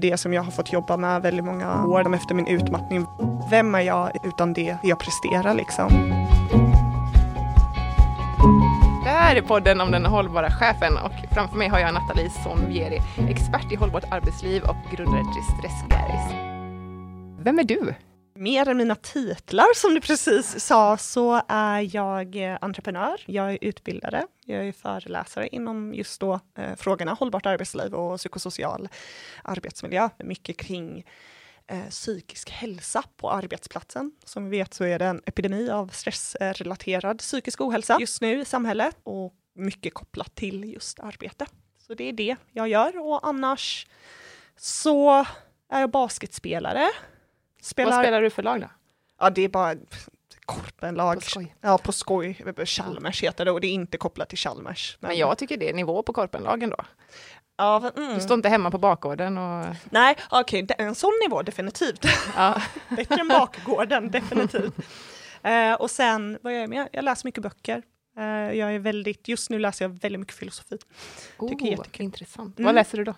Det som jag har fått jobba med väldigt många år efter min utmattning. Vem är jag utan det jag presterar liksom? Det här är podden om den hållbara chefen och framför mig har jag Nathalie Sonvieri, expert i hållbart arbetsliv och grundare till Stressgaris. Vem är du? Mer än mina titlar som du precis sa så är jag eh, entreprenör, jag är utbildare, jag är föreläsare inom just då eh, frågorna hållbart arbetsliv och psykosocial arbetsmiljö. Mycket kring eh, psykisk hälsa på arbetsplatsen. Som vi vet så är det en epidemi av stressrelaterad psykisk ohälsa just nu i samhället och mycket kopplat till just arbete. Så det är det jag gör och annars så är jag basketspelare. Spelar... Vad spelar du för lag då? Ja, det är bara korpenlag. På skoj. Ja, på skoj. Chalmers heter det och det är inte kopplat till Chalmers. Men, men jag tycker det är nivå på korpenlagen då. Ja, mm. Du står inte hemma på bakgården och... Nej, okej, okay, en sån nivå definitivt. Ja. Bättre än bakgården, definitivt. Uh, och sen, vad gör jag mer? Jag läser mycket böcker. Uh, jag är väldigt, just nu läser jag väldigt mycket filosofi. Oh, Tycker intressant. Mm. Vad läser du då?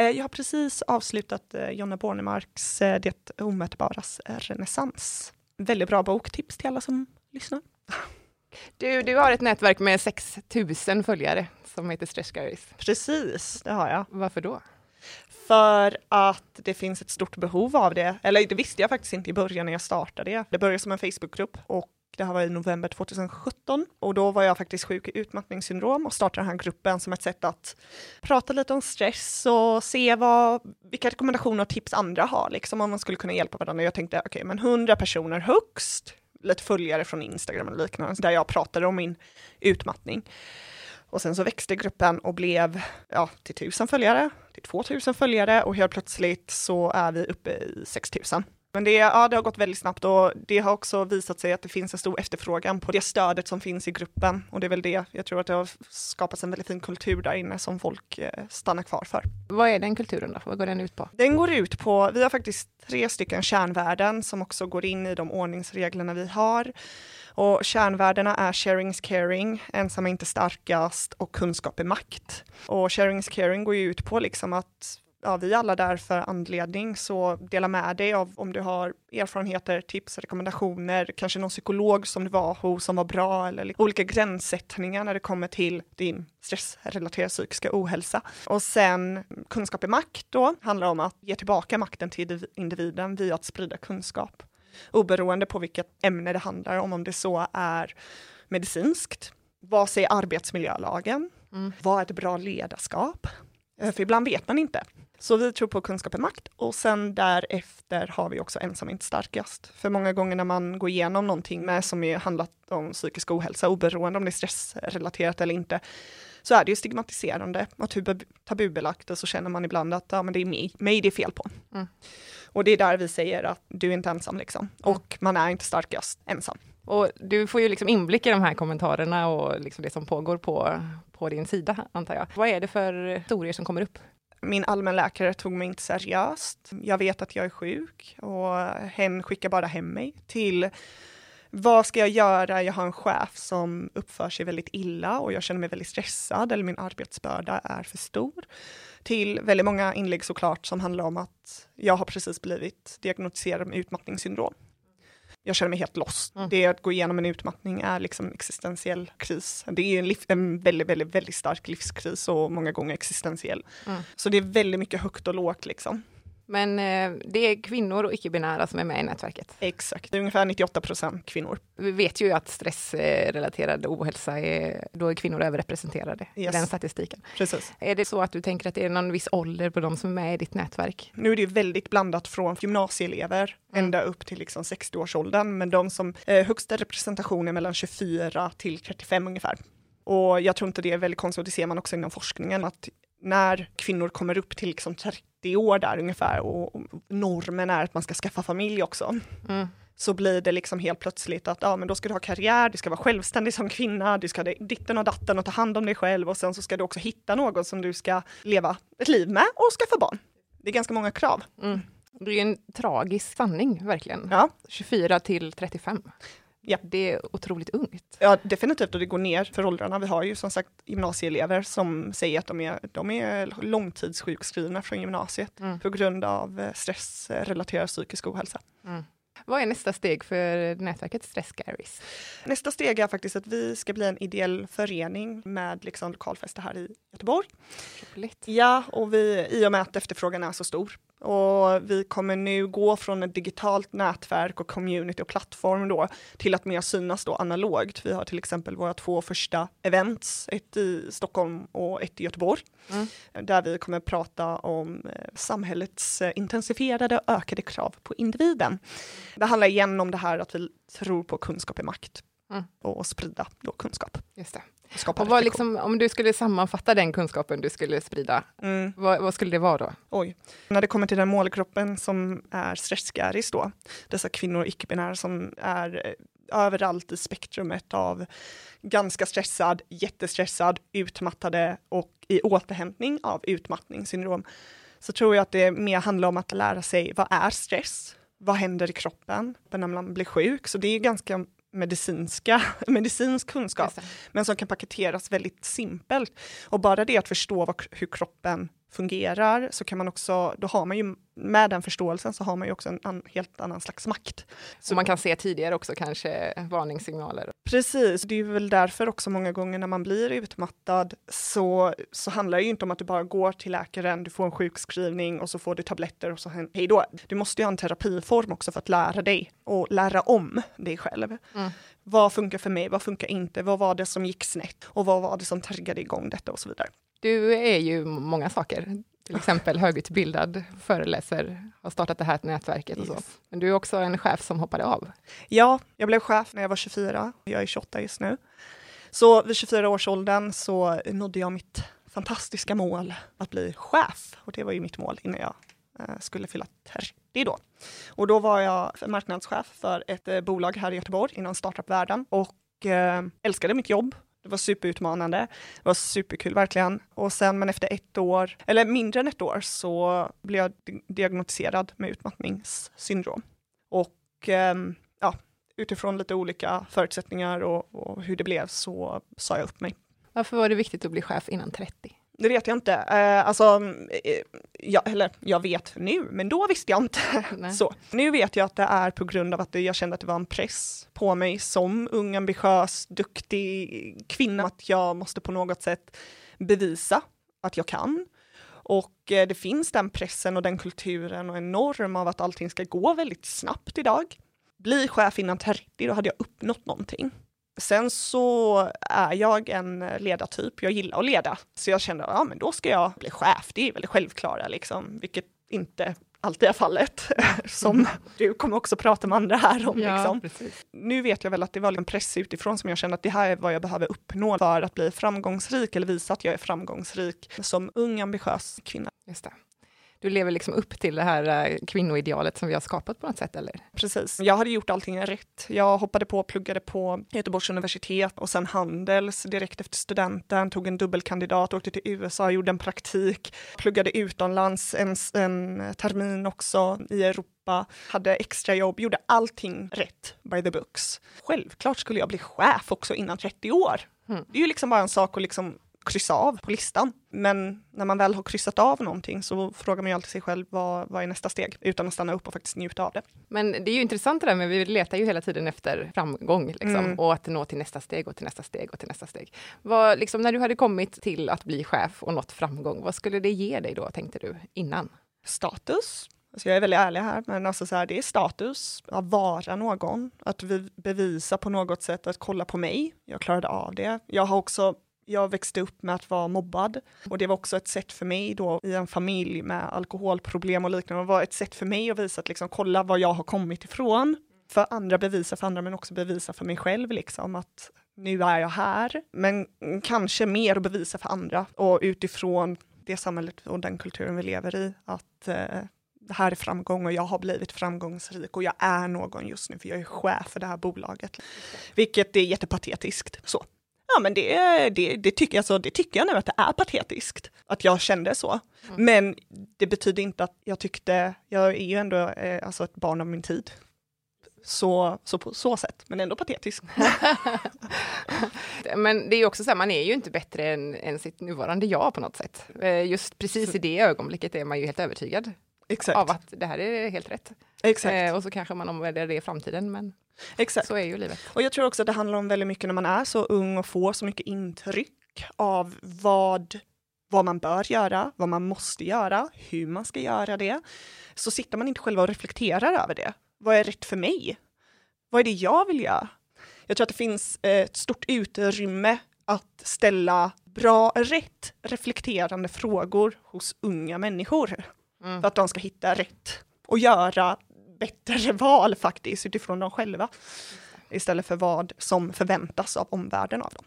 Uh, jag har precis avslutat Jonna Bornemarks Det omätbaras renässans. Väldigt bra bok, tips till alla som lyssnar. Du, du har ett nätverk med 6000 följare som heter Stress Guys. Precis, det har jag. Varför då? För att det finns ett stort behov av det. Eller det visste jag faktiskt inte i början när jag startade det. Det började som en Facebookgrupp och det här var i november 2017 och då var jag faktiskt sjuk i utmattningssyndrom och startade den här gruppen som ett sätt att prata lite om stress och se vad, vilka rekommendationer och tips andra har, liksom om man skulle kunna hjälpa varandra. Jag tänkte, okej, okay, men 100 personer högst, lite följare från Instagram och liknande, där jag pratade om min utmattning. Och sen så växte gruppen och blev ja, till 1000 följare, till 2000 följare och helt plötsligt så är vi uppe i 6000. Men det, ja, det har gått väldigt snabbt och det har också visat sig att det finns en stor efterfrågan på det stödet som finns i gruppen. Och det är väl det, jag tror att det har skapats en väldigt fin kultur där inne som folk eh, stannar kvar för. Vad är den kulturen då? Vad går den ut på? Den går ut på, vi har faktiskt tre stycken kärnvärden som också går in i de ordningsreglerna vi har. Och kärnvärdena är sharing is caring, ensam är inte starkast och kunskap är makt. Och sharing is caring går ju ut på liksom att ja, vi är alla där för anledning, så dela med dig av om du har erfarenheter, tips, rekommendationer, kanske någon psykolog som du var hos som var bra eller olika gränssättningar när det kommer till din stressrelaterade psykiska ohälsa. Och sen kunskap är makt då, handlar om att ge tillbaka makten till individen via att sprida kunskap. Oberoende på vilket ämne det handlar om, om det så är medicinskt, vad säger arbetsmiljölagen? Mm. Vad är ett bra ledarskap? För ibland vet man inte. Så vi tror på kunskap är makt och sen därefter har vi också ensam inte starkast. För många gånger när man går igenom någonting med som är handlat om psykisk ohälsa, oberoende om det är stressrelaterat eller inte, så är det ju stigmatiserande och tabubelagt och så känner man ibland att ja, men det är mig, mig det är fel på. Mm. Och det är där vi säger att du är inte ensam liksom. Och man är inte starkast ensam. Och du får ju liksom inblick i de här kommentarerna och liksom det som pågår på, på din sida, antar jag. Vad är det för historier som kommer upp? Min allmänläkare tog mig inte seriöst. Jag vet att jag är sjuk och hen skickar bara hem mig till vad ska jag göra? Jag har en chef som uppför sig väldigt illa och jag känner mig väldigt stressad eller min arbetsbörda är för stor. Till väldigt många inlägg såklart som handlar om att jag har precis blivit diagnostiserad med utmattningssyndrom jag känner mig helt lost. Mm. Det att gå igenom en utmattning är liksom existentiell kris. Det är en, en väldigt, väldigt, väldigt stark livskris och många gånger existentiell. Mm. Så det är väldigt mycket högt och lågt liksom. Men eh, det är kvinnor och icke-binära som är med i nätverket? Exakt, ungefär 98 procent kvinnor. Vi vet ju att stressrelaterad ohälsa, är, då är kvinnor överrepresenterade yes. i den statistiken. Precis. Är det så att du tänker att det är någon viss ålder på de som är med i ditt nätverk? Nu är det väldigt blandat från gymnasieelever mm. ända upp till liksom 60-årsåldern, men de som eh, högsta representation är mellan 24 till 35 ungefär. Och jag tror inte det är väldigt konstigt, och det ser man också inom forskningen, att när kvinnor kommer upp till liksom 30 år där ungefär och normen är att man ska skaffa familj också. Mm. Så blir det liksom helt plötsligt att ja, men då ska du ha karriär, du ska vara självständig som kvinna, du ska ha ditten och datten och ta hand om dig själv och sen så ska du också hitta någon som du ska leva ett liv med och skaffa barn. Det är ganska många krav. Mm. Det är en tragisk sanning verkligen. Ja. 24 till 35. Ja. Det är otroligt ungt. Ja, definitivt, och det går ner för åldrarna. Vi har ju som sagt gymnasieelever som säger att de är, de är långtidssjukskrivna från gymnasiet Mm. på grund av eh, stressrelaterad psykisk ohälsa. Mm. Vad är nästa steg för nätverket Stress Garris? Nästa steg är faktiskt att vi ska bli en ideell förening med liksom lokalfäste här i Göteborg. Roligt. Ja, och vi, i och med att efterfrågan är så stor. Och vi kommer nu gå från ett digitalt nätverk och community och plattform då till att mer synas då analogt. Vi har till exempel våra två första events, ett i Stockholm och ett i Göteborg, Mm. där vi kommer prata om eh, samhällets eh, intensifierade och ökade krav på individen. Det handlar igen om det här att vi tror på kunskap i makt Mm. och sprida då kunskap. Just det. Och skapa Och vad liksom, om du skulle sammanfatta den kunskapen du skulle sprida, Mm. vad, vad skulle det vara då? Oj. När det kommer till den målgruppen som är stressgaris då, dessa kvinnor och icke-binära som är eh, överallt i spektrumet av ganska stressad, jättestressad, utmattade och i återhämtning av utmattningssyndrom, så tror jag att det mer handlar om att lära sig vad är stress? Vad händer i kroppen när man blir sjuk? Så det är ganska medicinska, medicinsk kunskap men som kan paketeras väldigt simpelt. Och bara det att förstå vad, hur kroppen fungerar, så kan man också, då har man ju, med den förståelsen så har man ju också en an, helt annan slags makt. Så man kan se tidigare också kanske varningssignaler. Precis, det är väl därför också många gånger när man blir utmattad så, så handlar det ju inte om att du bara går till läkaren, du får en sjukskrivning och så får du tabletter och så hej då. Du måste ju ha en terapiform också för att lära dig och lära om dig själv. Mm. Vad funkar för mig, vad funkar inte, vad var det som gick snett och vad var det som triggade igång detta och så vidare. Du är ju många saker, till exempel högutbildad, föreläser, har startat det här nätverket och så. Men du är också en chef som hoppade av. Ja, jag blev chef när jag var 24. Jag är 28 just nu. Så vid 24-årsåldern så nådde jag mitt fantastiska mål att bli chef. Och det var ju mitt mål innan jag eh, skulle fylla 30 då. Och då var jag marknadschef för ett eh, bolag här i Göteborg inom startup-världen och eh, älskade mitt jobb. Det var superutmanande. Det var superkul verkligen. Och sen, men efter ett år, eller mindre än ett år, så blev jag diagnostiserad med utmattningssyndrom. Och eh, ja, utifrån lite olika förutsättningar och, och hur det blev så sa jag upp mig. Varför var det viktigt att bli chef innan 30? Det vet jag inte. Eh, alltså, eh, ja, eller jag vet nu, men då visste jag inte. Nej. Så. Nu vet jag att det är på grund av att jag kände att det var en press på mig som ung, ambitiös, duktig kvinna, att jag måste på något sätt bevisa att jag kan. Och eh, det finns den pressen och den kulturen och en norm av att allting ska gå väldigt snabbt idag. Bli chef innan 30, då hade jag uppnått någonting. Sen så är jag en ledartyp, jag gillar att leda. Så jag kände, ja men då ska jag bli chef, det är väl det självklara liksom, vilket inte alltid är fallet. Som du kommer också prata med andra här om. liksom. precis. Nu vet jag väl att det var en press utifrån som jag kände att det här är vad jag behöver uppnå för att bli framgångsrik eller visa att jag är framgångsrik som ung ambitiös kvinna. Just det. Du lever liksom upp till det här eh, kvinnoidealet som vi har skapat på något sätt, eller? Precis. Jag hade gjort allting rätt. Jag hoppade på och pluggade på Göteborgs universitet och sen Handels direkt efter studenten, tog en dubbelkandidat, åkte till USA, gjorde en praktik, pluggade utomlands en, en termin också i Europa, hade extra jobb, gjorde allting rätt by the books. Självklart skulle jag bli chef också innan 30 år. Mm. Det är ju liksom bara en sak att liksom kryssa av på listan. Men när man väl har kryssat av någonting så frågar man ju alltid sig själv vad, vad är nästa steg utan att stanna upp och faktiskt njuta av det. Men det är ju intressant det där med, vi letar ju hela tiden efter framgång, liksom, Mm. och att nå till nästa steg och till nästa steg och till nästa steg. Vad, liksom, när du hade kommit till att bli chef och nått framgång, vad skulle det ge dig då, tänkte du, innan? status. Alltså jag är väldigt ärlig här, men alltså så här, det är status att vara någon, att vi bevisa på något sätt, att kolla på mig, jag klarade av det. Jag har också, jag växte upp med att vara mobbad och det var också ett sätt för mig då i en familj med alkoholproblem och liknande, det var ett sätt för mig att visa att liksom kolla var jag har kommit ifrån, för andra bevisa för andra men också bevisa för mig själv liksom att nu är jag här, men kanske mer att bevisa för andra och utifrån det samhället och den kulturen vi lever i, att eh, det här är framgång och jag har blivit framgångsrik och jag är någon just nu för jag är chef för det här bolaget. Vilket är jättepatetiskt. Så. Ja men det, det, det, tycker, alltså, det tycker jag nu att det är patetiskt, att jag kände så. Mm. Men det betyder inte att jag tyckte, jag är ju ändå eh, alltså ett barn av min tid. Så, så på så sätt, men ändå patetisk. Men det är ju också så här, man är ju inte bättre än, än sitt nuvarande jag på något sätt. Eh, Just precis i det ögonblicket är man ju helt övertygad Exakt. av att det här är helt rätt. Exakt. Eh, och så kanske man omvärderar det i framtiden, men Exakt. så är ju livet. Och jag tror också att det handlar om väldigt mycket när man är så ung och får så mycket intryck av vad, vad man bör göra, vad man måste göra, hur man ska göra det. Så sitter man inte själv och reflekterar över det. Vad är rätt för mig? Vad är det jag vill göra? Jag tror att det finns eh, ett stort utrymme att ställa bra, rätt reflekterande frågor hos unga människor. Mm. För att de ska hitta rätt och göra bättre val faktiskt utifrån dem själva. Istället för vad som förväntas av omvärlden av dem.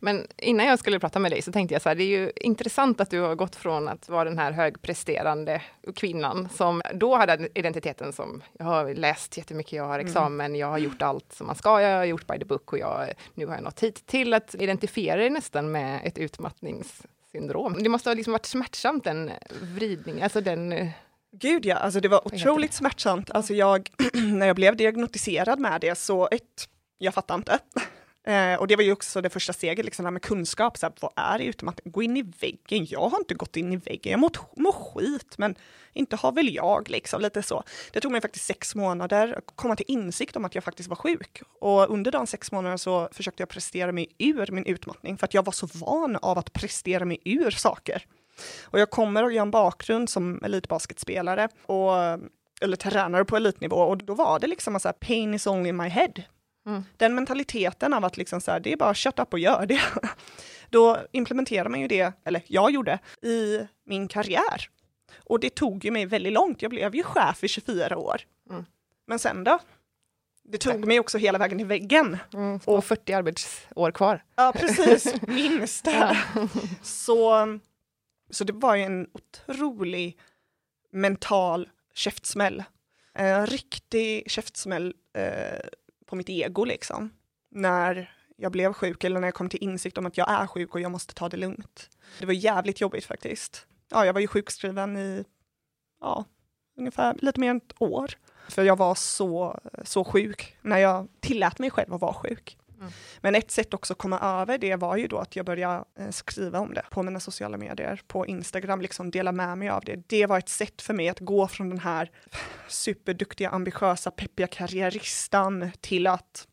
Men innan jag skulle prata med dig så tänkte jag så här, det är ju intressant att du har gått från att vara den här högpresterande kvinnan som då hade identiteten som jag har läst jättemycket, jag har examen, jag har gjort allt som man ska, jag har gjort by the book och jag, nu har jag nått hit, till att identifiera dig nästan med ett utmattningssyndrom. Det måste ha liksom varit smärtsamt den vridningen, alltså den eh, Gud ja, alltså det var otroligt smärtsamt. Alltså jag, när jag blev diagnostiserad med det så ett, jag fattar inte. Eh, och det var ju också det första steget, liksom det här med kunskap. Så här, vad är utmattning? Gå in i väggen. Jag har inte gått in i väggen. Jag mår, mår skit, men inte har väl jag liksom. Lite så. Det tog mig faktiskt sex månader att komma till insikt om att jag faktiskt var sjuk. Och under de sex månaderna så försökte jag prestera mig ur min utmattning för att jag var så van av att prestera mig ur saker. Och jag kommer och jag en bakgrund som elitbasketspelare och eller tränare på elitnivå och då var det liksom så här, pain is only in my head. Mm. Den mentaliteten av att liksom så här, det är bara shut up och gör det. Då implementerar man ju det, eller jag gjorde, i min karriär. Och det tog ju mig väldigt långt. Jag blev ju chef i 24 år. Mm. Men sen då? Det tog mig också hela vägen till väggen. mm, och 40 arbetsår kvar. Ja, precis. Minst. så, så det var ju en otrolig mental käftsmäll. En riktig käftsmäll eh, på mitt ego liksom. När jag blev sjuk eller när jag kom till insikt om att jag är sjuk och jag måste ta det lugnt. Det var jävligt jobbigt faktiskt. Ja, jag var ju sjukskriven i, ja, ungefär lite mer än ett år. För jag var så, så sjuk när jag tillät mig själv att vara sjuk. Mm. Men ett sätt också att komma över det var ju då att jag började eh, skriva om det på mina sociala medier, på Instagram, liksom dela med mig av det. Det var ett sätt för mig att gå från den här superduktiga, ambitiösa, peppiga karriäristan till att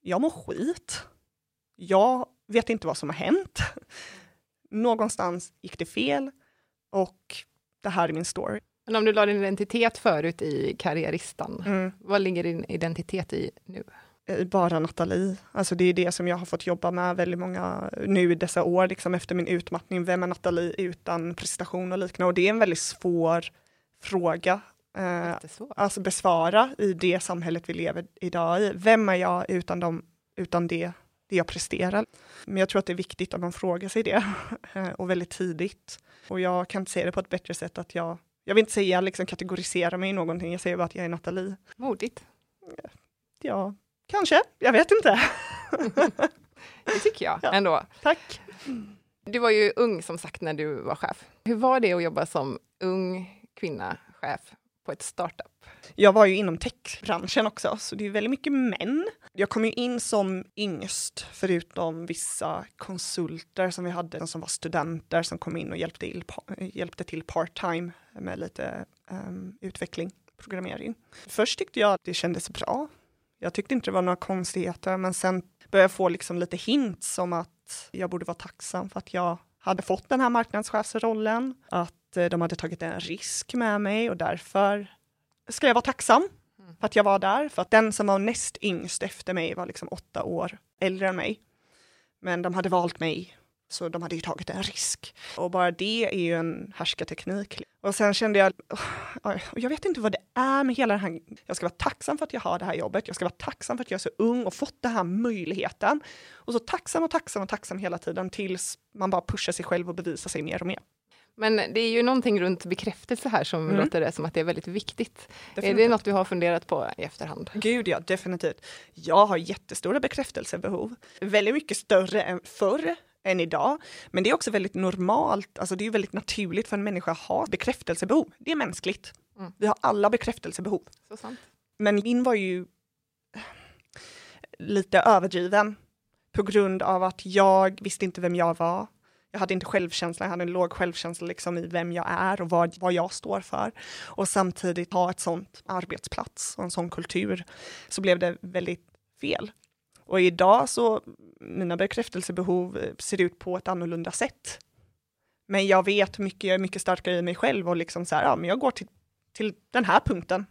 jag mår skit. Jag vet inte vad som har hänt. Någonstans gick det fel och det här är min story. Men om du la din identitet förut i karriäristan, Mm. vad ligger din identitet i nu? Eh, bara Nathalie. Alltså det är det som jag har fått jobba med väldigt många nu i dessa år, liksom efter min utmattning. Vem är Nathalie utan prestation och liknande? Och det är en väldigt svår fråga eh, alltså besvara i det samhället vi lever idag i. Vem är jag utan, dem, utan det, det jag presterar? Men jag tror att det är viktigt att man frågar sig det eh, och väldigt tidigt. Och jag kan inte säga det på ett bättre sätt att jag, jag vill inte säga liksom kategorisera mig i någonting, jag säger bara att jag är Nathalie. Modigt. Ja, kanske, jag vet inte. Det tycker jag Ja. ändå. Tack. Du var ju ung som sagt när du var chef. Hur var det att jobba som ung kvinna, chef på ett startup? Jag var ju inom techbranschen också, så det är väldigt mycket män. Jag kom ju in som yngst, förutom vissa konsulter som vi hade, som var studenter som kom in och hjälpte till, hjälpte till part-time med lite ehm, utveckling, programmering. Först tyckte jag att det kändes bra. Jag tyckte inte det var några konstigheter, men sen började jag få liksom lite hints om att jag borde vara tacksam för att jag hade fått den här marknadschefsrollen, att eh, de hade tagit en risk med mig och därför ska jag vara tacksam för att jag var där, för att den som var näst yngst efter mig var liksom åtta år äldre än mig. Men de hade valt mig, så de hade ju tagit en risk. Och bara det är ju en härskarteknik. Och sen kände jag, jag vet inte vad det är med hela den här, jag ska vara tacksam för att jag har det här jobbet, jag ska vara tacksam för att jag är så ung och fått den här möjligheten. Och så tacksam och tacksam och tacksam hela tiden tills man bara pushar sig själv och bevisar sig mer och mer. Men det är ju någonting runt bekräftelse här som Mm. låter det som att det är väldigt viktigt. Är det Definitivt. något du har funderat på i efterhand? Gud ja, definitivt. Jag har jättestora bekräftelsebehov. Väldigt mycket större än förr än idag. Men det är också väldigt normalt, alltså det är väldigt naturligt för en människa att ha bekräftelsebehov. Det är mänskligt. Mm. Vi har alla bekräftelsebehov. Så sant. Men min var ju lite överdriven på grund av att jag visste inte vem jag var. Jag hade inte självkänsla, jag hade en låg självkänsla liksom i vem jag är och vad, vad jag står för. Och samtidigt ha ett sånt arbetsplats och en sån kultur så blev det väldigt fel. Och idag så, mina bekräftelsebehov ser ut på ett annorlunda sätt. Men jag vet mycket, jag är mycket starkare i mig själv och liksom så här, ja men jag går till, till den här punkten.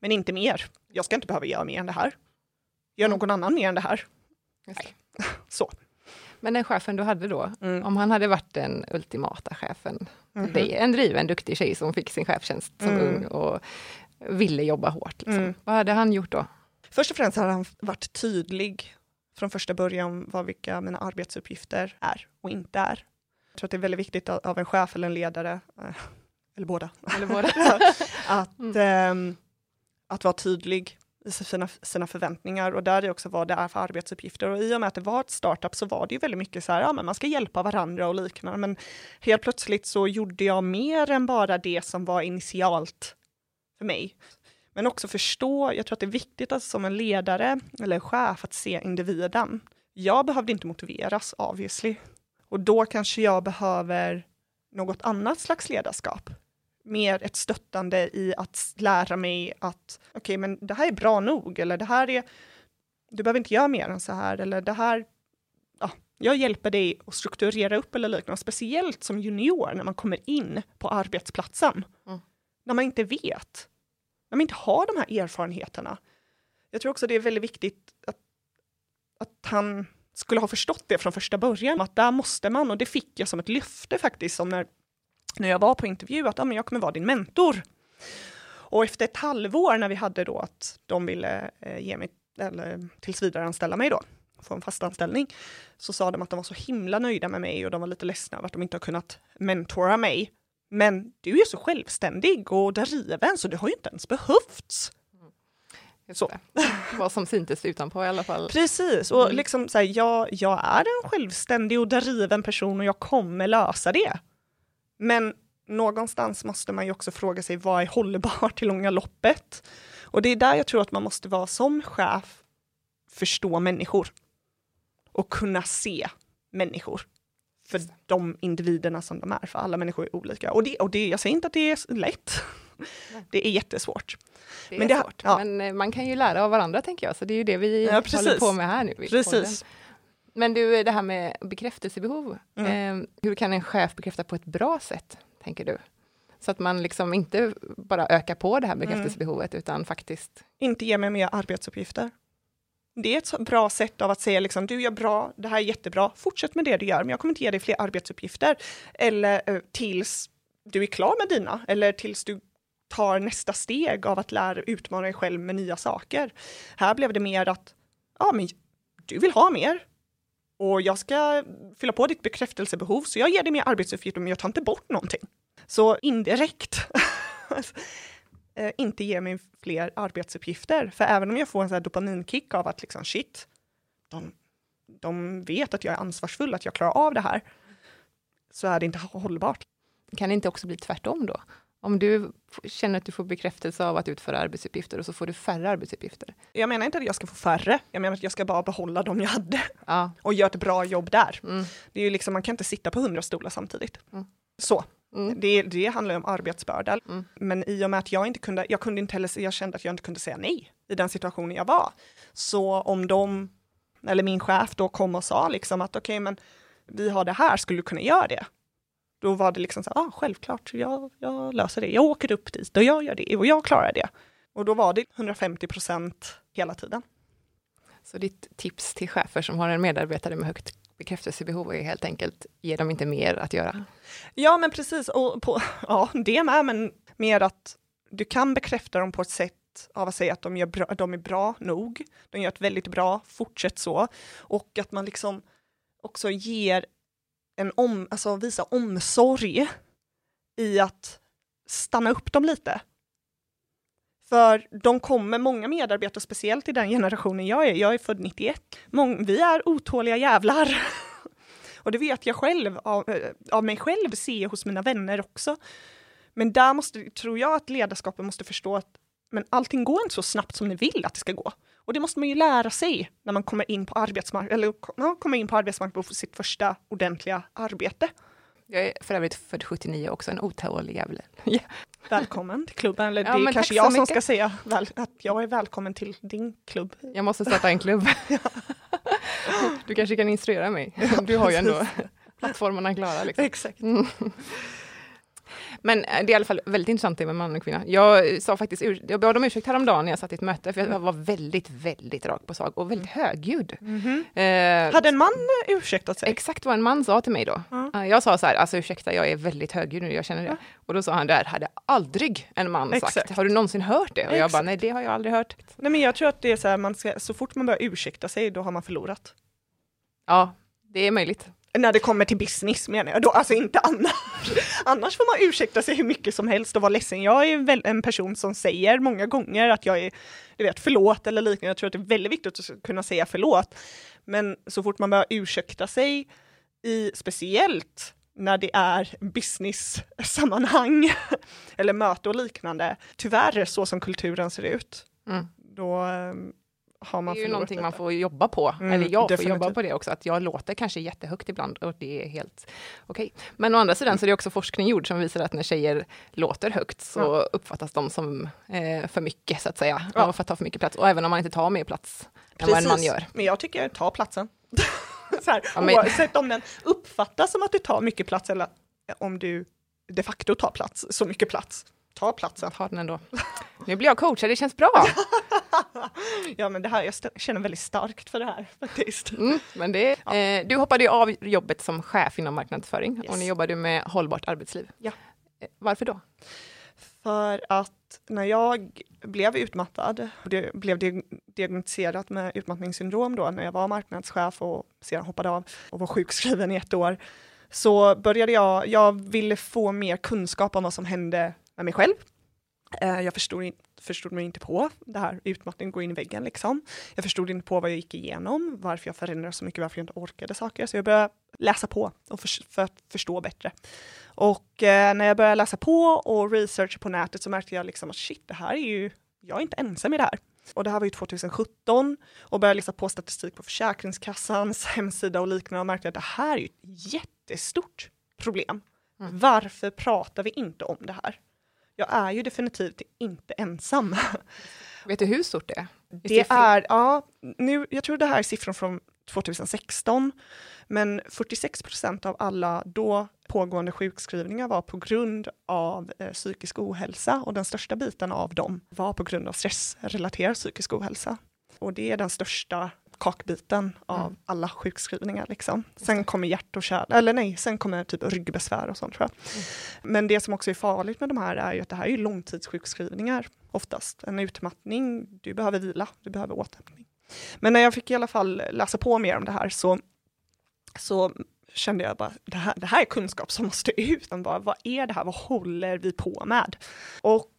Men inte mer. Jag ska inte behöva göra mer än det här. Gör någon annan mer än det här. Nej. Så. Men den chefen du hade då, mm. om han hade varit den ultimata chefen, mm. dig, en driven, duktig tjej som fick sin chefstjänst som mm. ung och ville jobba hårt. Liksom. Mm. Vad hade han gjort då? Först och främst hade han varit tydlig från första början vad vilka mina arbetsuppgifter är och inte är. Jag tror att det är väldigt viktigt av en chef eller en ledare, eh, eller båda, eller båda. att, ähm, att vara tydlig i sina, sina förväntningar och där är också vad det är för arbetsuppgifter. Och i och med att det var ett startup så var det ju väldigt mycket så här, ja men man ska hjälpa varandra och liknande. Men helt plötsligt så gjorde jag mer än bara det som var initialt för mig. Men också förstå, jag tror att det är viktigt att som en ledare eller chef att se individen. Jag behövde inte motiveras obviously. Och då kanske jag behöver något annat slags ledarskap mer ett stöttande i att lära mig att okej, okay, men det här är bra nog eller det här är, du behöver inte göra mer än så här eller det här, ja, jag hjälper dig att strukturera upp eller liknande, speciellt som junior när man kommer in på arbetsplatsen. Mm. När man inte vet, när man inte har de här erfarenheterna. Jag tror också det är väldigt viktigt att, att han skulle ha förstått det från första början, att där måste man, och det fick jag som ett löfte faktiskt, som när när jag var på intervju att ah, men jag kommer vara din mentor. Och efter ett halvår när vi hade då att de ville eh, ge mig, eller tills vidare anställa mig då, få en fast anställning, så sa de att de var så himla nöjda med mig och de var lite ledsna över att de inte har kunnat mentora mig. Men du är så självständig och driven så det har ju inte ens behövts. Så. Vad som syntes utanpå i alla fall. Precis, och mm. liksom så här, jag, jag är en självständig och driven person och jag kommer lösa det. Men någonstans måste man ju också fråga sig vad är hållbart i långa loppet? Och det är där jag tror att man måste vara som chef, förstå människor och kunna se människor för de individerna som de är, för alla människor är olika. Och, det, och det, jag säger inte att det är lätt. Det är jättesvårt. Det är men, det, svårt, ja. men eh, man kan ju lära av varandra tänker jag, så det är ju det vi ja, håller på med här nu. Precis. Men du, det här med bekräftelsebehov, mm. eh, hur kan en chef bekräfta på ett bra sätt, tänker du? Så att man liksom inte bara ökar på det här bekräftelsebehovet, mm. utan faktiskt... Inte ge mig mer arbetsuppgifter. Det är ett bra sätt av att säga liksom, du gör bra, det här är jättebra, fortsätt med det du gör, men jag kommer inte ge dig fler arbetsuppgifter. Eller eh, tills du är klar med dina, eller tills du tar nästa steg av att lära utmana dig själv med nya saker. Här blev det mer att, ja men du vill ha mer, och jag ska fylla på ditt bekräftelsebehov, så jag ger dig mer arbetsuppgifter, men jag tar inte bort någonting. Så indirekt, alltså, eh, inte ge mig fler arbetsuppgifter. För även om jag får en sån här dopaminkick av att liksom shit, de, de vet att jag är ansvarsfull, att jag klarar av det här, så är det inte hållbart. Kan det inte också bli tvärtom då? Om du känner att du får bekräftelse av att utföra arbetsuppgifter och så får du färre arbetsuppgifter. Jag menar inte att jag ska få färre, jag menar att jag ska bara behålla de jag hade ja. och göra ett bra jobb där. Mm. Det är ju liksom, man kan inte sitta på hundra stolar samtidigt. Mm. Så. Mm. Det, det handlar om arbetsbörda. Mm. Men i och med att jag inte kunde, jag kunde inte heller, jag kände att jag inte kunde säga nej i den situationen jag var. Så om de, eller min chef då kom och sa liksom att okej okay, men vi har det här, skulle du kunna göra det? Då var det liksom så ah, självklart, jag, jag löser det. Jag åker upp dit och jag gör det och jag klarar det. Och då var det 150 procent hela tiden. Så ditt tips till chefer som har en medarbetare med högt bekräftelsebehov är helt enkelt, ge dem inte mer att göra? Ja, men precis. Och på, ja, det med, men mer att du kan bekräfta dem på ett sätt av att säga att de, gör bra, de är bra nog. De gör ett väldigt bra, fortsätt så. Och att man liksom också ger en om, alltså visa omsorg i att stanna upp dem lite. För de kommer, många medarbetare, speciellt i den generationen jag är, jag är född 91, mång, vi är otåliga jävlar. Och det vet jag själv, av, eh, av mig själv, ser jag hos mina vänner också. Men där måste, tror jag att ledarskapet måste förstå att men allting går inte så snabbt som ni vill att det ska gå. Och det måste man ju lära sig när man kommer in på arbetsmarknaden, eller ja, kommer in på arbetsmarknaden på sitt första ordentliga arbete. Jag är för övrigt född 79 också, en otålig jävel. Välkommen till klubben, eller ja, det är kanske jag som ska säga väl, att jag är välkommen till din klubb. Jag måste starta en klubb. Du kanske kan instruera mig, du har ju ändå plattformarna klara. Liksom. Exakt. Mm. Men eh, det är i alla fall väldigt intressant det med man och kvinna. Jag sa faktiskt, jag bad om ursäkt häromdagen när jag satt i ett möte, för jag var väldigt, väldigt rak på sak och väldigt högljudd. Mm -hmm. eh, Hade en man ursäktat sig? Exakt vad en man sa till mig då. Mm. Jag sa så här, alltså ursäkta, jag är väldigt högljudd nu, jag känner det. Mm. Och då sa han, där hade aldrig en man Exakt. sagt. Har du någonsin hört det? Och jag bara, nej det har jag aldrig hört. Nej men jag tror att det är så här, man ska, så fort man börjar ursäkta sig, då har man förlorat. Ja, det är möjligt när det kommer till business menar jag då, alltså inte annars. annars får man ursäkta sig hur mycket som helst och vara ledsen. Jag är väl en person som säger många gånger att jag är, du vet, förlåt eller liknande. Jag tror att det är väldigt viktigt att kunna säga förlåt. Men så fort man börjar ursäkta sig i speciellt när det är business-sammanhang eller möte och liknande, tyvärr så som kulturen ser ut, mm. då ehm, har man Det är ju någonting man får jobba på, mm, eller jag definitivt. får jobba på det också, att jag låter kanske jättehögt ibland och det är helt okej. Okay. Men å andra sidan så är det också forskning gjord som visar att när tjejer låter högt så ja. uppfattas de som eh, för mycket så att säga, ja. och för att ta för mycket plats. Och även om man inte tar mer plats Precis. än vad en man gör. Men jag tycker ta platsen. så här, ja, men... Oavsett om den uppfattas som att du tar mycket plats eller om du de facto tar plats, så mycket plats ta platsen. Ta den ändå. Nu blir jag coachad, det känns bra. ja, men det här, jag känner väldigt starkt för det här faktiskt. Mm, men det, ja. eh, du hoppade ju av jobbet som chef inom marknadsföring yes. och nu jobbar du med hållbart arbetsliv. Ja. Eh, varför då? För att när jag blev utmattad, och det blev diagnostiserat med utmattningssyndrom då när jag var marknadschef och sedan hoppade av och var sjukskriven i ett år, så började jag, jag ville få mer kunskap om vad som hände med mig själv. Eh, jag förstod, förstod mig inte på det här utmattningen, gå in i väggen liksom. Jag förstod inte på vad jag gick igenom, varför jag förändrades så mycket, varför jag inte orkade saker. Så jag började läsa på och för, för att förstå bättre. Och eh, när jag började läsa på och researcha på nätet så märkte jag liksom att shit, det här är ju, jag är inte ensam i det här. Och det här var ju 2017 och började läsa på statistik på Försäkringskassans hemsida och liknande och märkte att det här är ju ett jättestort problem. Mm. Varför pratar vi inte om det här? Jag är ju definitivt inte ensam. Vet du hur stort det är? Det är, ja, nu, jag tror det här är siffror från 2016, men 46 procent av alla då pågående sjukskrivningar var på grund av eh, psykisk ohälsa och den största biten av dem var på grund av stressrelaterad psykisk ohälsa. Och det är den största kakbiten av mm. alla sjukskrivningar. Liksom. Sen kommer hjärt och kärl, eller nej, sen kommer typ ryggbesvär och sånt tror jag. Mm. Men det som också är farligt med de här är ju att det här är långtidssjukskrivningar oftast. En utmattning, du behöver vila, du behöver återhämtning. Men när jag fick i alla fall läsa på mer om det här så, så kände jag bara, det här, det här är kunskap som måste ut. Bara, vad är det här, vad håller vi på med? Och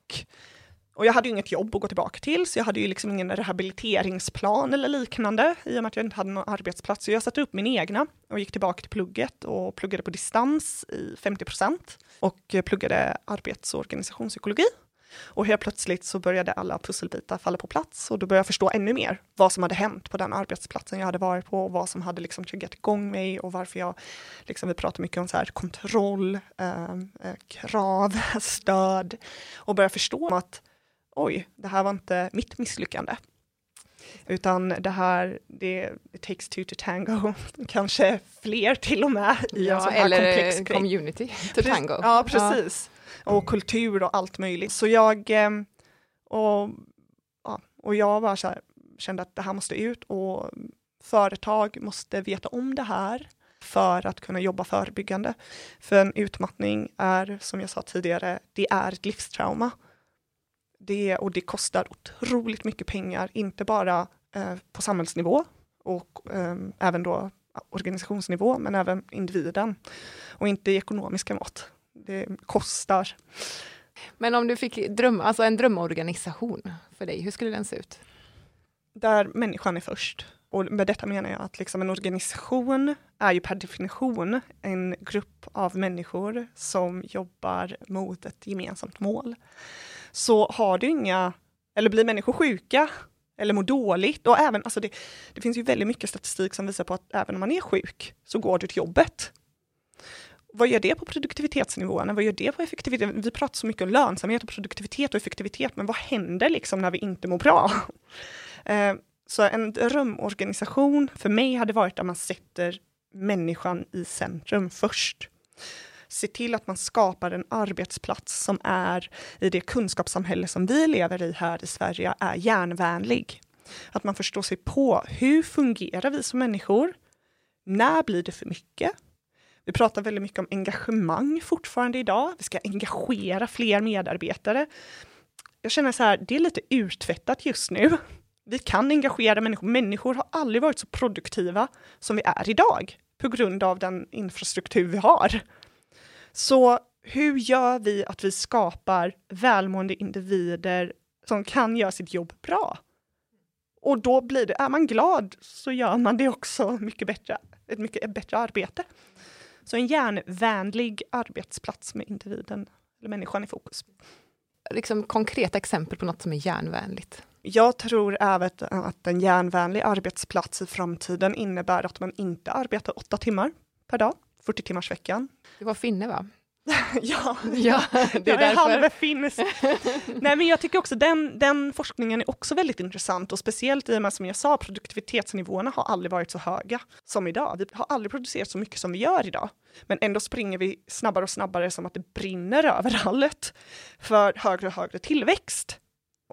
och jag hade ju inget jobb att gå tillbaka till, så jag hade ju liksom ingen rehabiliteringsplan eller liknande, i och med att jag inte hade någon arbetsplats. Så jag satte upp min egna och gick tillbaka till plugget och pluggade på distans i 50 procent och pluggade arbets och organisationspsykologi. Och helt plötsligt så började alla pusselbitar falla på plats och då började jag förstå ännu mer vad som hade hänt på den arbetsplatsen jag hade varit på och vad som hade liksom triggat igång mig och varför jag, liksom vi pratar mycket om så här kontroll, eh, eh krav, stöd och började förstå att oj, det här var inte mitt misslyckande. Utan det här, det it takes two to tango, kanske fler till och med i ja, en sån här eller komplex grej. community to tango. Ja, precis. Ja. Och kultur och allt möjligt. Så jag, ehm, och, ja, och jag bara så här, kände att det här måste ut och företag måste veta om det här för att kunna jobba förebyggande. För en utmattning är, som jag sa tidigare, det är ett livstrauma det, och det kostar otroligt mycket pengar, inte bara eh, på samhällsnivå och eh, även då organisationsnivå, men även individen. Och inte i ekonomiska mått. Det kostar. Men om du fick drömma, alltså en drömorganisation för dig, hur skulle den se ut? Där människan är först. Och med detta menar jag att liksom en organisation är ju per definition en grupp av människor som jobbar mot ett gemensamt mål så har du inga Eller blir människor sjuka? Eller mår dåligt? Och även, alltså det, det finns ju väldigt mycket statistik som visar på att även om man är sjuk så går du till jobbet. Vad gör det på produktivitetsnivåerna? Vad gör det på effektivitet? Vi pratar så mycket om lönsamhet och produktivitet och effektivitet, men vad händer liksom när vi inte mår bra? Eh, så en drömorganisation för mig hade varit att man sätter människan i centrum först. Se till att man skapar en arbetsplats som är i det kunskapssamhälle som vi lever i här i Sverige är järnvänlig. Att man förstår sig på hur fungerar vi som människor? När blir det för mycket? Vi pratar väldigt mycket om engagemang fortfarande idag. Vi ska engagera fler medarbetare. Jag känner så här, det är lite urtvättat just nu. Vi kan engagera människor. Människor har aldrig varit så produktiva som vi är idag på grund av den infrastruktur vi har. Så hur gör vi att vi skapar välmående individer som kan göra sitt jobb bra? Och då blir det, är man glad så gör man det också mycket bättre, ett mycket bättre arbete. Så en järnvänlig arbetsplats med individen, eller människan i fokus. Liksom konkreta exempel på något som är järnvänligt? Jag tror även att en järnvänlig arbetsplats i framtiden innebär att man inte arbetar åtta timmar per dag, 40 timmars veckan. Du var finne va? ja, ja, det är jag är halvfinsk. Nej men jag tycker också den, den forskningen är också väldigt intressant och speciellt i och med som jag sa, produktivitetsnivåerna har aldrig varit så höga som idag. Vi har aldrig producerat så mycket som vi gör idag. Men ändå springer vi snabbare och snabbare som att det brinner överallt för högre och högre tillväxt.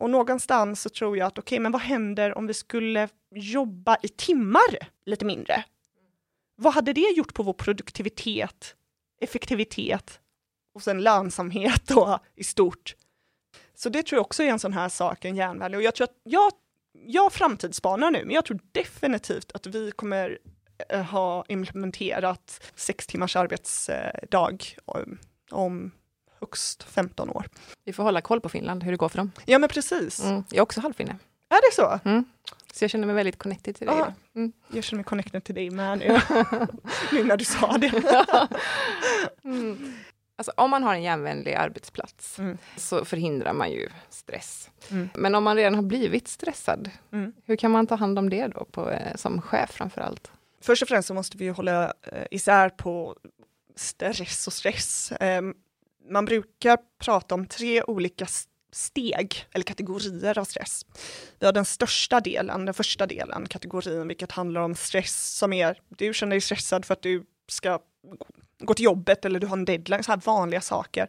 Och någonstans så tror jag att okej, okay, men vad händer om vi skulle jobba i timmar lite mindre? Vad hade det gjort på vår produktivitet, effektivitet och sen lönsamhet då i stort? Så det tror jag också är en sån här sak, en järnvänlig. Och jag tror att jag, jag framtidsspanar nu, men jag tror definitivt att vi kommer eh, ha implementerat sex timmars arbetsdag om högst 15 år. Vi får hålla koll på Finland, hur det går för dem. Ja, men precis. Mm. Jag är också halvfinne. Är det så? Mm. Så jag känner mig väldigt connected till dig. Mm. Jag känner mig connected till dig med nu, nu när du sa det. mm. Alltså, om man har en järnvänlig arbetsplats mm. så förhindrar man ju stress. Mm. Men om man redan har blivit stressad, mm. hur kan man ta hand om det då på, eh, som chef framför allt? Först och främst så måste vi hålla eh, isär på stress och stress. Um, man brukar prata om tre olika steg eller kategorier av stress. Vi har den största delen, den första delen, kategorin, vilket handlar om stress som är, du känner dig stressad för att du ska gå till jobbet eller du har en deadline, så här vanliga saker.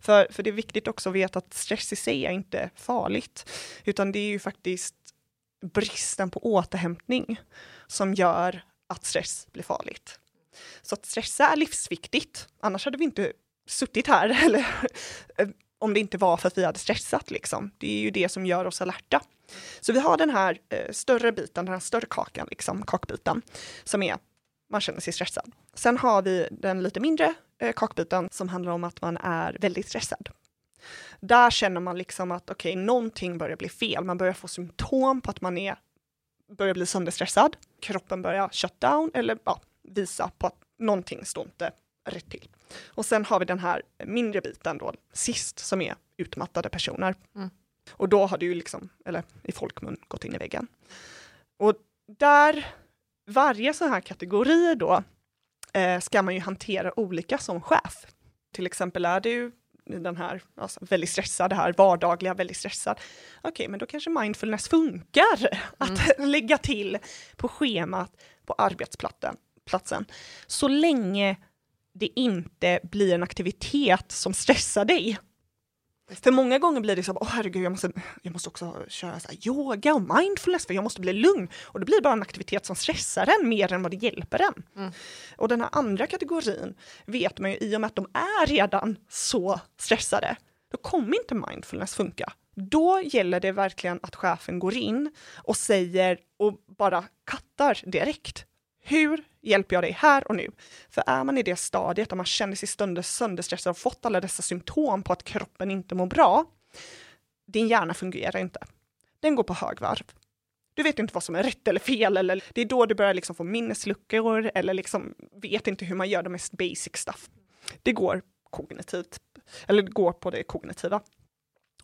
För, för det är viktigt också att veta att stress i sig är inte farligt, utan det är ju faktiskt bristen på återhämtning som gör att stress blir farligt. Så att stressa är livsviktigt, annars hade vi inte suttit här, eller om det inte var för att vi hade stressat liksom. Det är ju det som gör oss alerta. Så vi har den här eh, större biten, den här större kakan, liksom, kakbiten, som är man känner sig stressad. Sen har vi den lite mindre eh, kakbiten som handlar om att man är väldigt stressad. Där känner man liksom att okej, okay, någonting börjar bli fel. Man börjar få symptom på att man är, börjar bli sönderstressad. Kroppen börjar shut down eller ja, visa på att någonting står inte rätt till. Och sen har vi den här mindre biten då, sist, som är utmattade personer. Mm. Och då har du ju liksom, eller i folkmun, gått in i väggen. Och där, varje sån här kategori då, eh, ska man ju hantera olika som chef. Till exempel är du den här alltså, väldigt stressad, det här vardagliga, väldigt stressad. Okej, okay, men då kanske mindfulness funkar mm. att lägga till på schemat på arbetsplatsen. Platsen. Så länge det inte blir en aktivitet som stressar dig. För många gånger blir det så, åh herregud, jag måste, jag måste också köra så yoga och mindfulness för jag måste bli lugn. Och det blir bara en aktivitet som stressar en mer än vad det hjälper en. Mm. Och den här andra kategorin vet man ju i och med att de är redan så stressade, då kommer inte mindfulness funka. Då gäller det verkligen att chefen går in och säger och bara kattar direkt. Hur hjälper jag dig här och nu? För är man i det stadiet där man känner sig sönderstressad och fått alla dessa symptom på att kroppen inte mår bra, din hjärna fungerar inte. Den går på högvarv. Du vet inte vad som är rätt eller fel, eller det är då du börjar liksom få minnesluckor eller liksom vet inte hur man gör det mest basic stuff. Det går kognitivt, eller det går på det kognitiva.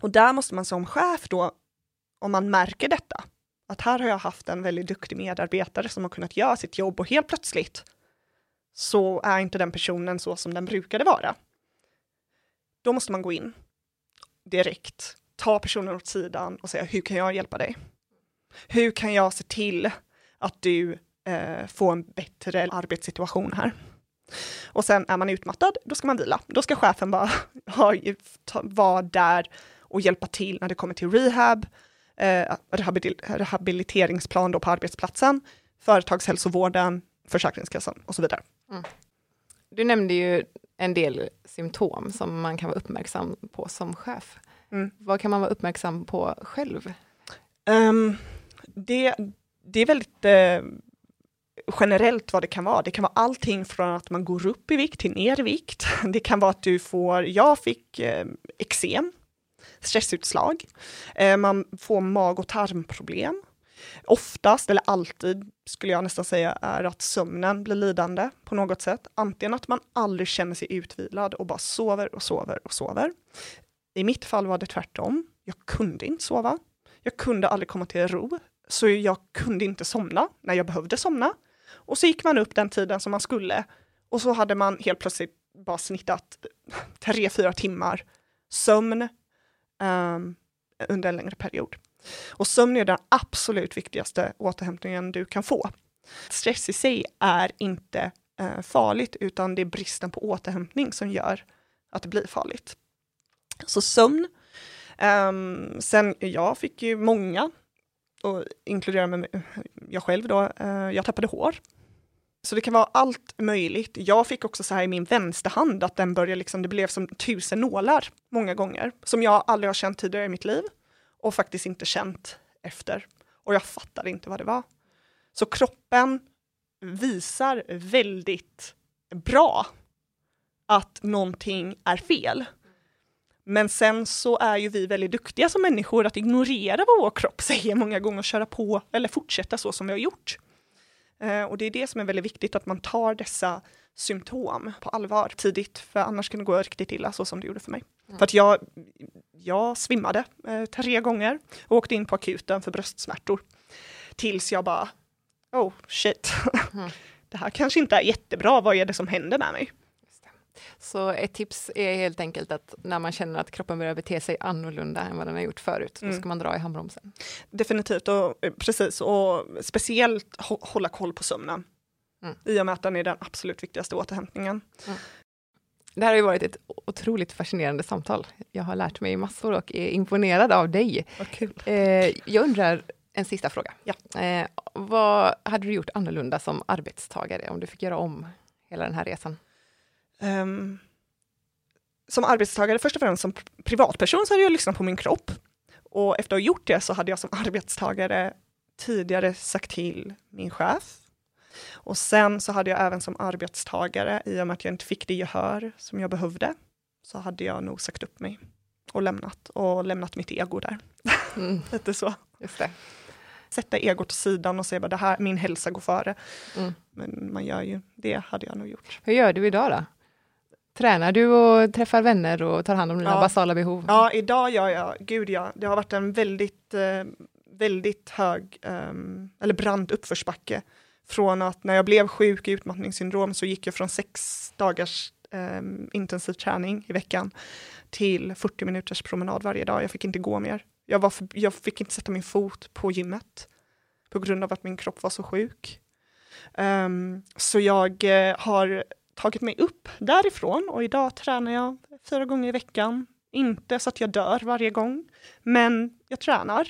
Och där måste man som chef då om man märker detta, att här har jag haft en väldigt duktig medarbetare som har kunnat göra sitt jobb och helt plötsligt så är inte den personen så som den brukade vara. Då måste man gå in direkt, ta personen åt sidan och säga hur kan jag hjälpa dig? Hur kan jag se till att du eh, får en bättre arbetssituation här? Och sen är man utmattad, då ska man vila. Då ska chefen bara vara där och hjälpa till när det kommer till rehab, eh, rehabiliteringsplan då på arbetsplatsen, företagshälsovården, Försäkringskassan och så vidare. Mm. Du nämnde ju en del symptom som man kan vara uppmärksam på som chef. Mm. Vad kan man vara uppmärksam på själv? Um, det, det är väldigt eh, generellt vad det kan vara. Det kan vara allting från att man går upp i vikt till ner i vikt. Det kan vara att du får, jag fick eh, eksem, stressutslag. Eh, man får mag och tarmproblem. Oftast, eller alltid, skulle jag nästan säga, är att sömnen blir lidande på något sätt. Antingen att man aldrig känner sig utvilad och bara sover och sover och sover. I mitt fall var det tvärtom. Jag kunde inte sova. Jag kunde aldrig komma till ro, så jag kunde inte somna när jag behövde somna. Och så gick man upp den tiden som man skulle och så hade man helt plötsligt bara snittat tre, fyra timmar sömn um, under en längre period. Och sömn är den absolut viktigaste återhämtningen du kan få. Stress i sig är inte uh, farligt, utan det är bristen på återhämtning som gör att det blir farligt. Så sömn. Um, sen, jag fick ju många, och inkluderar mig, jag själv då, uh, jag tappade hår. Så det kan vara allt möjligt. Jag fick också så här i min vänsterhand att den började liksom, det blev som tusen nålar många gånger, som jag aldrig har känt tidigare i mitt liv och faktiskt inte känt efter. Och jag fattade inte vad det var. Så kroppen visar väldigt bra att någonting är fel. Men sen så är ju vi väldigt duktiga som människor att ignorera vad vår kropp säger många gånger och köra på eller fortsätta så som vi har gjort. Eh, och det är det som är väldigt viktigt, att man tar dessa symptom på allvar tidigt, för annars kan det gå riktigt illa så som det gjorde för mig. Mm. För att jag, jag svimmade eh, tre gånger och åkte in på akuten för bröstsmärtor. Tills jag bara, oh shit, mm. det här kanske inte är jättebra, vad är det som händer med mig? Så ett tips är helt enkelt att när man känner att kroppen börjar bete sig annorlunda än vad den har gjort förut, mm. då ska man dra i handbromsen. Definitivt, och, eh, precis. Och speciellt hålla koll på sömnen. Mm. I och med att den är den absolut viktigaste återhämtningen. Mm. Det här har ju varit ett otroligt fascinerande samtal. Jag har lärt mig massor och är imponerad av dig. Eh, jag undrar, en sista fråga. Ja. Eh, vad hade du gjort annorlunda som arbetstagare om du fick göra om hela den här resan? Um, som arbetstagare, först och främst som privatperson, så hade jag lyssnat på min kropp. Och efter att ha gjort det så hade jag som arbetstagare tidigare sagt till min chef. Och sen så hade jag även som arbetstagare, i och med att jag inte fick det gehör som jag behövde, så hade jag nog sagt upp mig och lämnat, och lämnat mitt ego där. Mm. Lite så. Just det. Sätta egot åt sidan och säga att det här, min hälsa går före. Mm. Men man gör ju, det hade jag nog gjort. Hur gör du idag då? Tränar du och träffar vänner och tar hand om dina ja. basala behov? Ja, idag gör jag, gud ja. Det har varit en väldigt, eh, väldigt hög, um, eller brant uppförsbacke. Från att när jag blev sjuk i utmattningssyndrom så gick jag från sex dagars um, intensiv träning i veckan till 40 minuters promenad varje dag. Jag fick inte gå mer. Jag, var för, jag fick inte sätta min fot på gymmet på grund av att min kropp var så sjuk. Um, så jag uh, har tagit mig upp därifrån och idag tränar jag fyra gånger i veckan. Inte så att jag dör varje gång, men jag tränar.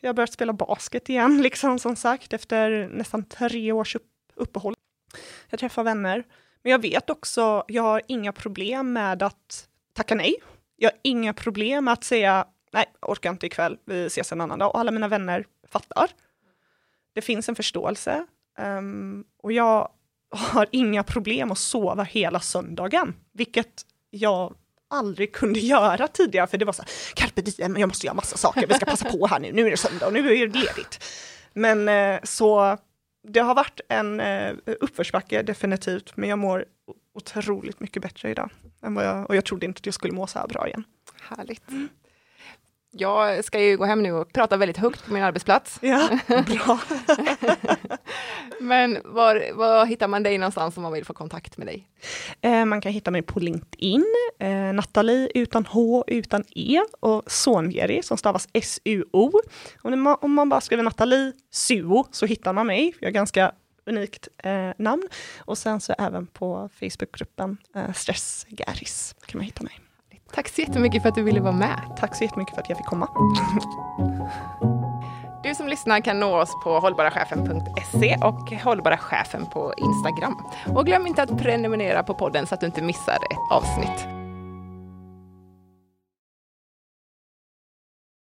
Jag har börjat spela basket igen, liksom som sagt, efter nästan tre års uppehåll. Jag träffar vänner, men jag vet också, jag har inga problem med att tacka nej. Jag har inga problem med att säga nej, orkar inte ikväll, vi ses en annan dag. Och alla mina vänner fattar. Det finns en förståelse. Um, och jag har inga problem att sova hela söndagen, vilket jag aldrig kunde göra tidigare, för det var så här, carpe diem, jag måste göra massa saker, vi ska passa på här nu, nu är det söndag och nu är det ledigt. Men eh, så det har varit en eh, uppförsbacke definitivt, men jag mår otroligt mycket bättre idag. Än vad jag, och jag trodde inte att jag skulle må så här bra igen. Härligt. Mm. Jag ska ju gå hem nu och prata väldigt högt på min arbetsplats. Ja, bra. Men var, var hittar man dig någonstans om man vill få kontakt med dig? Eh, man kan hitta mig på LinkedIn, eh, Nathalie utan H utan E och Sonjeri som stavas S-U-O. Om, man, om man bara skriver Nathalie Suo så hittar man mig. Jag har ganska unikt eh, namn. Och sen så även på Facebookgruppen eh, Stress Garis kan man hitta mig. Tack så jättemycket för att du ville vara med. Tack så jättemycket för att jag fick komma. Du som lyssnar kan nå oss på hållbarachefen.se och hållbarachefen på Instagram. Och glöm inte att prenumerera på podden så att du inte missar ett avsnitt.